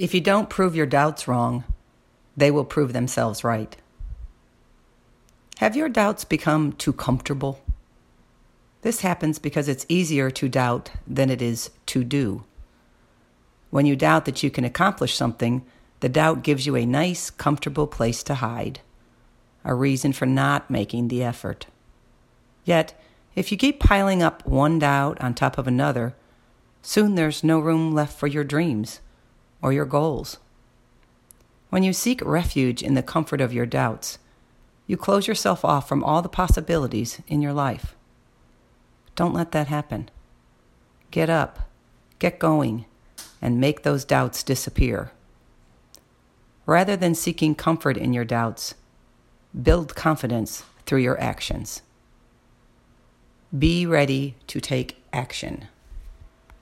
If you don't prove your doubts wrong, they will prove themselves right. Have your doubts become too comfortable? This happens because it's easier to doubt than it is to do. When you doubt that you can accomplish something, the doubt gives you a nice, comfortable place to hide, a reason for not making the effort. Yet, if you keep piling up one doubt on top of another, soon there's no room left for your dreams or your goals. When you seek refuge in the comfort of your doubts, you close yourself off from all the possibilities in your life. Don't let that happen. Get up, get going, and make those doubts disappear. Rather than seeking comfort in your doubts, build confidence through your actions. Be ready to take action.